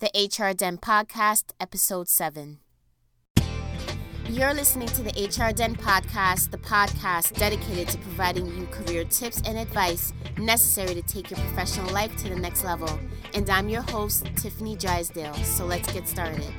the HR Den Podcast, Episode 7. You're listening to the HR Den Podcast, the podcast dedicated to providing you career tips and advice necessary to take your professional life to the next level. And I'm your host, Tiffany Drysdale. So let's get started.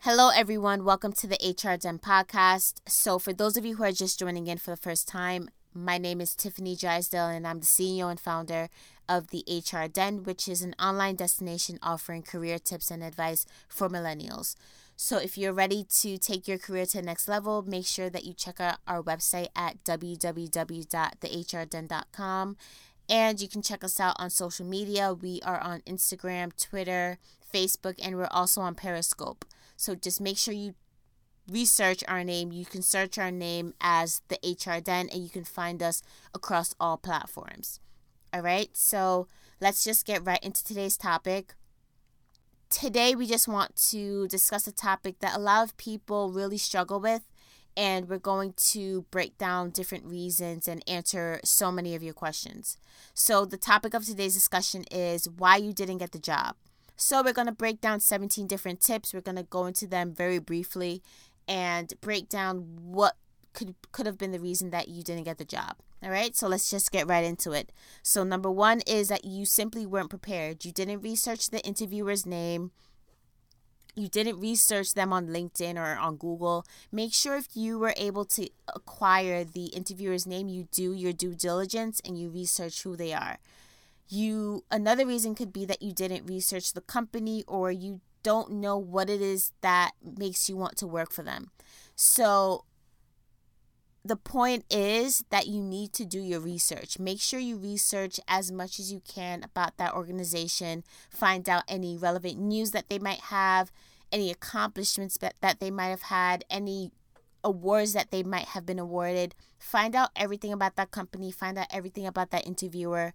Hello, everyone. Welcome to the HR Den Podcast. So, for those of you who are just joining in for the first time, my name is Tiffany Drysdale, and I'm the CEO and founder of the HR Den, which is an online destination offering career tips and advice for millennials. So, if you're ready to take your career to the next level, make sure that you check out our website at www.thehrden.com. And you can check us out on social media. We are on Instagram, Twitter, Facebook, and we're also on Periscope. So just make sure you research our name. You can search our name as the HR Den and you can find us across all platforms. All right, so let's just get right into today's topic. Today, we just want to discuss a topic that a lot of people really struggle with, and we're going to break down different reasons and answer so many of your questions. So, the topic of today's discussion is why you didn't get the job. So, we're going to break down 17 different tips. We're going to go into them very briefly and break down what could could have been the reason that you didn't get the job. All right? So, let's just get right into it. So, number 1 is that you simply weren't prepared. You didn't research the interviewer's name. You didn't research them on LinkedIn or on Google. Make sure if you were able to acquire the interviewer's name, you do your due diligence and you research who they are you another reason could be that you didn't research the company or you don't know what it is that makes you want to work for them. So the point is that you need to do your research. Make sure you research as much as you can about that organization, find out any relevant news that they might have, any accomplishments that, that they might have had, any awards that they might have been awarded. Find out everything about that company, find out everything about that interviewer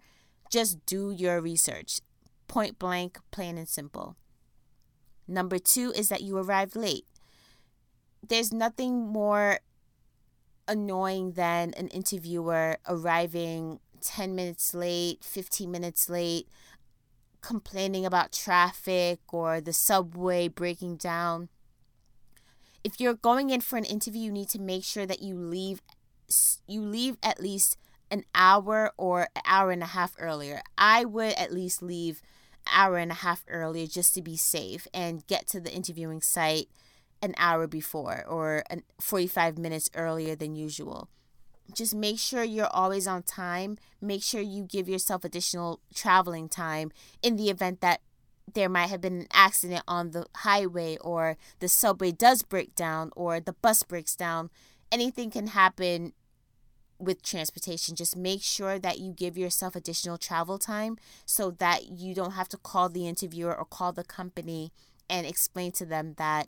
just do your research. Point blank, plain and simple. Number two is that you arrived late. There's nothing more annoying than an interviewer arriving 10 minutes late, 15 minutes late, complaining about traffic or the subway breaking down. If you're going in for an interview, you need to make sure that you leave you leave at least an hour or an hour and a half earlier. I would at least leave hour and a half earlier just to be safe and get to the interviewing site an hour before or 45 minutes earlier than usual. Just make sure you're always on time. Make sure you give yourself additional traveling time in the event that there might have been an accident on the highway or the subway does break down or the bus breaks down. Anything can happen with transportation just make sure that you give yourself additional travel time so that you don't have to call the interviewer or call the company and explain to them that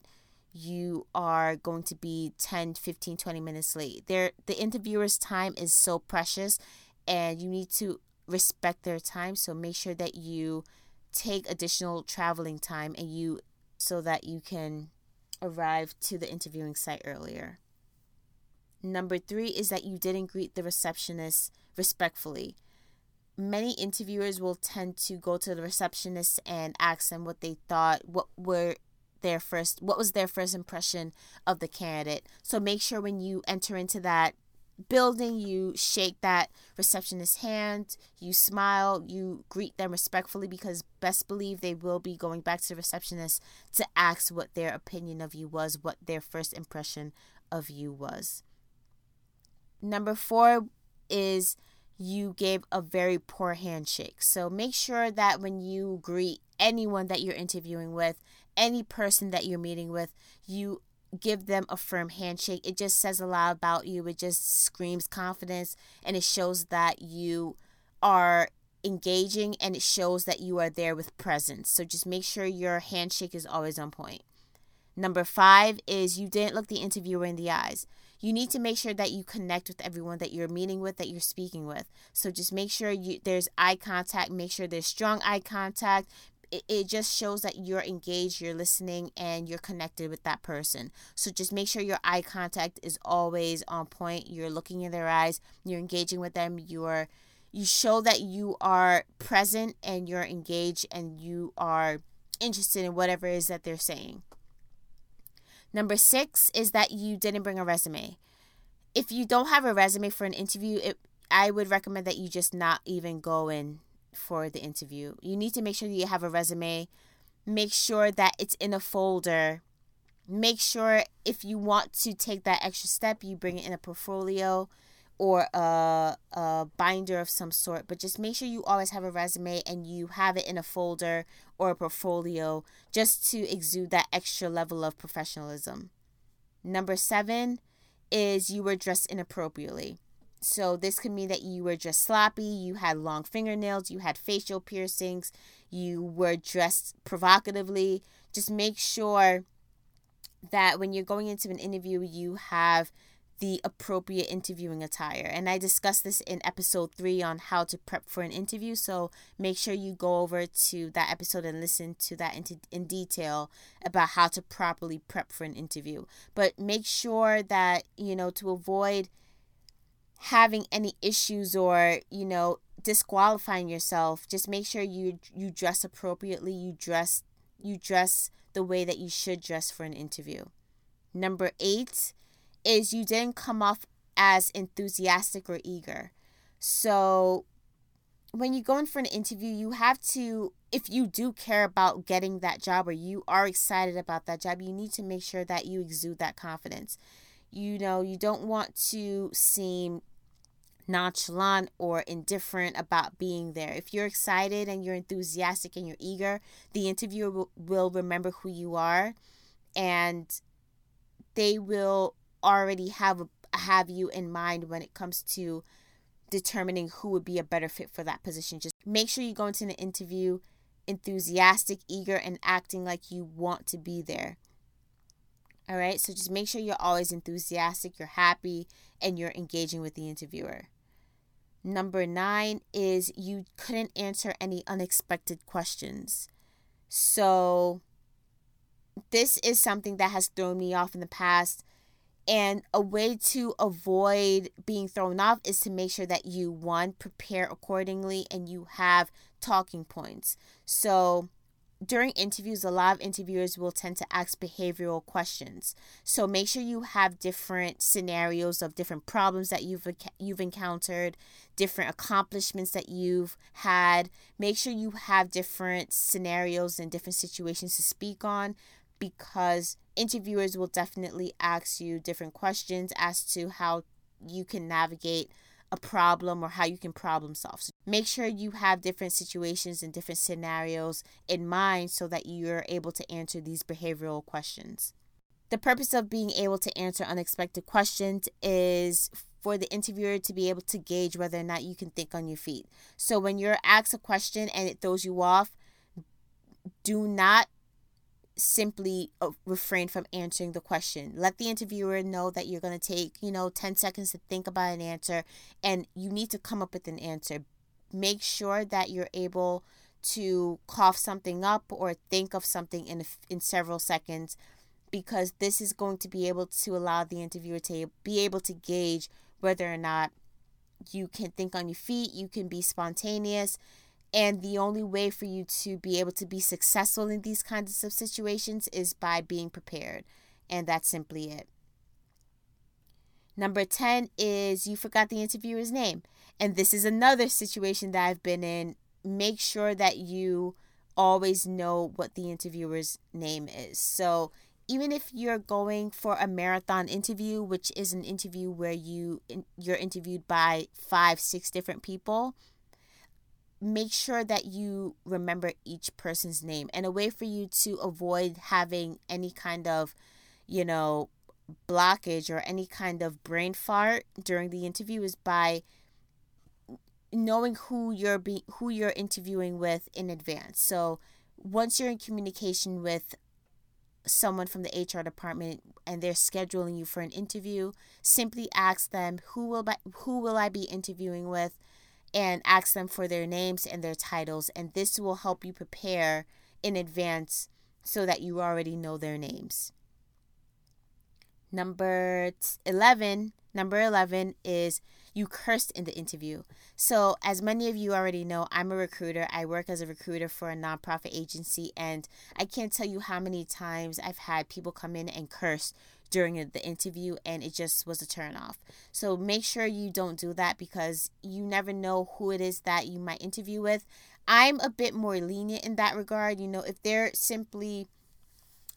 you are going to be 10 15 20 minutes late. There the interviewer's time is so precious and you need to respect their time. So make sure that you take additional traveling time and you so that you can arrive to the interviewing site earlier Number three is that you didn't greet the receptionist respectfully. Many interviewers will tend to go to the receptionist and ask them what they thought, what were their first, what was their first impression of the candidate. So make sure when you enter into that building, you shake that receptionist's hand, you smile, you greet them respectfully because best believe they will be going back to the receptionist to ask what their opinion of you was, what their first impression of you was. Number four is you gave a very poor handshake. So make sure that when you greet anyone that you're interviewing with, any person that you're meeting with, you give them a firm handshake. It just says a lot about you. It just screams confidence and it shows that you are engaging and it shows that you are there with presence. So just make sure your handshake is always on point. Number five is you didn't look the interviewer in the eyes you need to make sure that you connect with everyone that you're meeting with, that you're speaking with. So just make sure you there's eye contact, make sure there's strong eye contact. It, it just shows that you're engaged, you're listening, and you're connected with that person. So just make sure your eye contact is always on point. You're looking in their eyes, you're engaging with them, you're you show that you are present and you're engaged and you are interested in whatever it is that they're saying. Number six is that you didn't bring a resume. If you don't have a resume for an interview, it, I would recommend that you just not even go in for the interview. You need to make sure that you have a resume. Make sure that it's in a folder. Make sure if you want to take that extra step, you bring it in a portfolio or a, a binder of some sort, but just make sure you always have a resume and you have it in a folder or a portfolio just to exude that extra level of professionalism. Number seven is you were dressed inappropriately. So this could mean that you were dressed sloppy, you had long fingernails, you had facial piercings, you were dressed provocatively. Just make sure that when you're going into an interview, you have the appropriate interviewing attire. And I discussed this in episode three on how to prep for an interview. So make sure you go over to that episode and listen to that in, in detail about how to properly prep for an interview. But make sure that, you know, to avoid having any issues or, you know, disqualifying yourself, just make sure you you dress appropriately, you dress you dress the way that you should dress for an interview. Number 8 is you didn't come off as enthusiastic or eager. So when you go in for an interview, you have to, if you do care about getting that job or you are excited about that job, you need to make sure that you exude that confidence. You know, you don't want to seem nonchalant or indifferent about being there. If you're excited and you're enthusiastic and you're eager, the interviewer will, remember who you are and they will already have have you in mind when it comes to determining who would be a better fit for that position. Just make sure you go into an interview enthusiastic, eager, and acting like you want to be there. All right, so just make sure you're always enthusiastic, you're happy, and you're engaging with the interviewer. Number nine is you couldn't answer any unexpected questions. So, this is something that has thrown me off in the past and a way to avoid being thrown off is to make sure that you, one, prepare accordingly and you have talking points. So, during interviews, a lot of interviewers will tend to ask behavioral questions. So make sure you have different scenarios of different problems that you've you've encountered, different accomplishments that you've had. Make sure you have different scenarios and different situations to speak on because interviewers will definitely ask you different questions as to how you can navigate a problem or how you can problem solve. So make sure you have different situations and different scenarios in mind so that you're able to answer these behavioral questions. The purpose of being able to answer unexpected questions is for the interviewer to be able to gauge whether or not you can think on your feet. So when you're asked a question and it throws you off, do not simply uh, refrain from answering the question. Let the interviewer know that you're going to take, you know, 10 seconds to think about an answer and you need to come up with an answer. Make sure that you're able to cough something up or think of something in in several seconds because this is going to be able to allow the interviewer to be able to gauge whether or not you can think on your feet, you can be spontaneous, and the only way for you to be able to be successful in these kinds of situations is by being prepared. And that's simply it. Number 10 is you forgot the interviewer's name. And this is another situation that I've been in. Make sure that you always know what the interviewer's name is. So, even if you're going for a marathon interview, which is an interview where you you're interviewed by 5 6 different people, make sure that you remember each person's name and a way for you to avoid having any kind of you know blockage or any kind of brain fart during the interview is by knowing who you're be who you're interviewing with in advance. So once you're in communication with someone from the HR department and they're scheduling you for an interview simply ask them who will by, who will I be interviewing with and ask them for their names and their titles. And this will help you prepare in advance so that you already know their names. Number 11, number 11 is you cursed in the interview. So, as many of you already know, I'm a recruiter. I work as a recruiter for a nonprofit agency, and I can't tell you how many times I've had people come in and curse during the interview, and it just was a turn off. So, make sure you don't do that because you never know who it is that you might interview with. I'm a bit more lenient in that regard. You know, if they're simply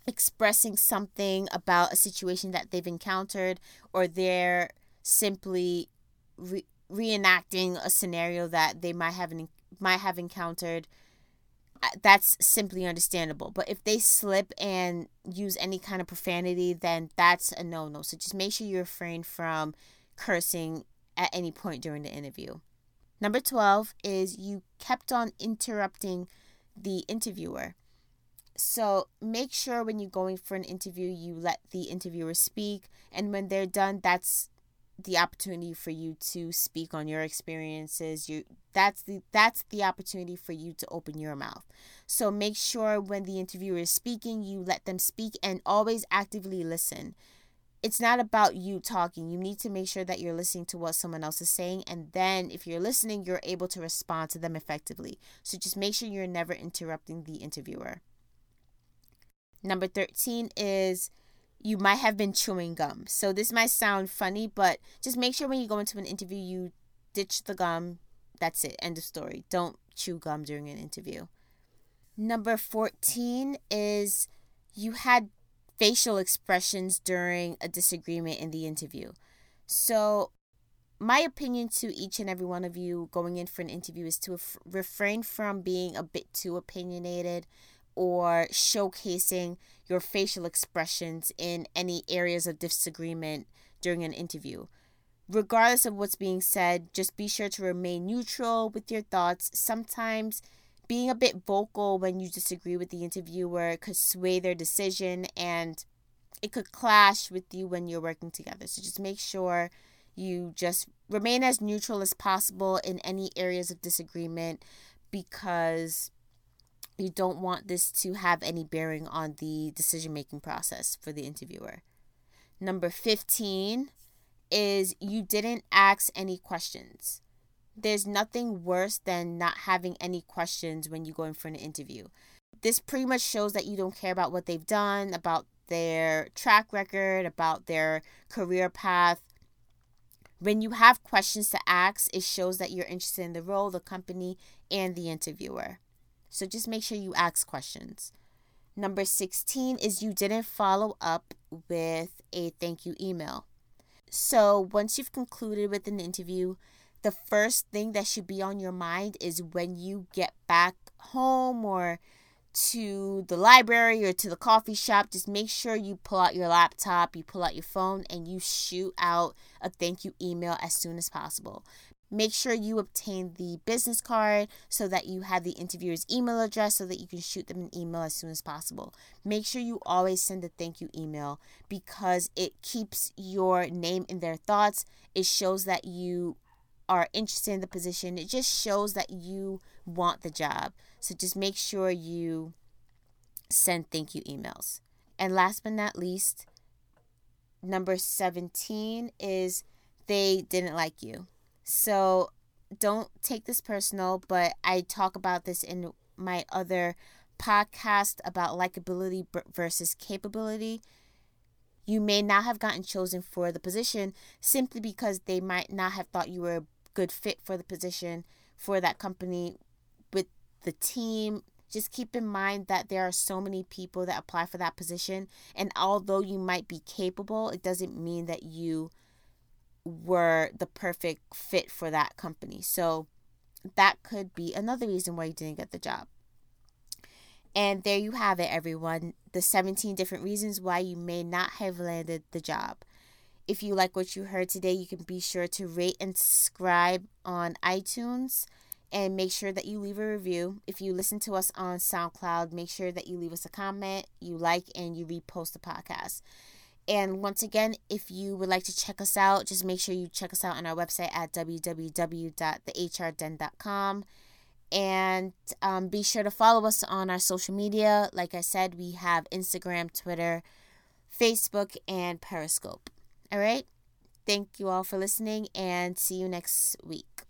expressing something about a situation that they've encountered or they're simply re- reenacting a scenario that they might have might have encountered that's simply understandable but if they slip and use any kind of profanity then that's a no-no so just make sure you refrain from cursing at any point during the interview number 12 is you kept on interrupting the interviewer so make sure when you're going for an interview, you let the interviewer speak. And when they're done, that's the opportunity for you to speak on your experiences. You that's the that's the opportunity for you to open your mouth. So make sure when the interviewer is speaking you let them speak and always actively listen. It's not about you talking. You need to make sure that you're listening to what someone else is saying and then if you're listening you're able to respond to them effectively. So just make sure you're never interrupting the interviewer. Number 13 is you might have been chewing gum. So this might sound funny, but just make sure when you go into an interview, you ditch the gum. That's it. End of story. Don't chew gum during an interview. Number 14 is you had facial expressions during a disagreement in the interview. So, my opinion to each and every one of you going in for an interview is to refrain from being a bit too opinionated or showcasing your facial expressions in any areas of disagreement during an interview. Regardless of what's being said, just be sure to remain neutral with your thoughts. Sometimes being a bit vocal when you disagree with the interviewer could sway their decision and it could clash with you when you're working together. So just make sure you just remain as neutral as possible in any areas of disagreement because you don't want this to have any bearing on the decision making process for the interviewer. Number 15 is you didn't ask any questions. There's nothing worse than not having any questions when you go in for an interview. This pretty much shows that you don't care about what they've done, about their track record, about their career path. When you have questions to ask, it shows that you're interested in the role, the company, and the interviewer. So just make sure you ask questions. Number 16 is you didn't follow up with a thank you email. So once you've concluded with an interview, the first thing that should be on your mind is when you get back home or to the library or to the coffee shop, just make sure you pull out your laptop, you pull out your phone, and you shoot out a thank you email as soon as possible. Make sure you obtain the business card so that you have the interviewer's email address so that you can shoot them an email as soon as possible. Make sure you always send a thank you email because it keeps your name in their thoughts. It shows that you are interested in the position. It just shows that you want the job. So just make sure you send thank you emails. And last but not least, number 17 is they didn't like you. So don't take this personal, but I talk about this in my other podcast about likability versus capability. You may not have gotten chosen for the position simply because they might not have thought you were a good fit for the position for that company with the team. Just keep in mind that there are so many people that apply for that position, and although you might be capable, it doesn't mean that you were the perfect fit for that company. So that could be another reason why you didn't get the job. And there you have it, everyone. The 17 different reasons why you may not have landed the job. If you like what you heard today, you can be sure to rate and subscribe on iTunes and make sure that you leave a review. If you listen to us on SoundCloud, make sure that you leave us a comment, you like, and you repost the podcast. And once again, if you would like to check us out, just make sure you check us out on our website at www.thehrden.com. And um, be sure to follow us on our social media. Like I said, we have Instagram, Twitter, Facebook, and Periscope. All right? Thank you all for listening and see you next week.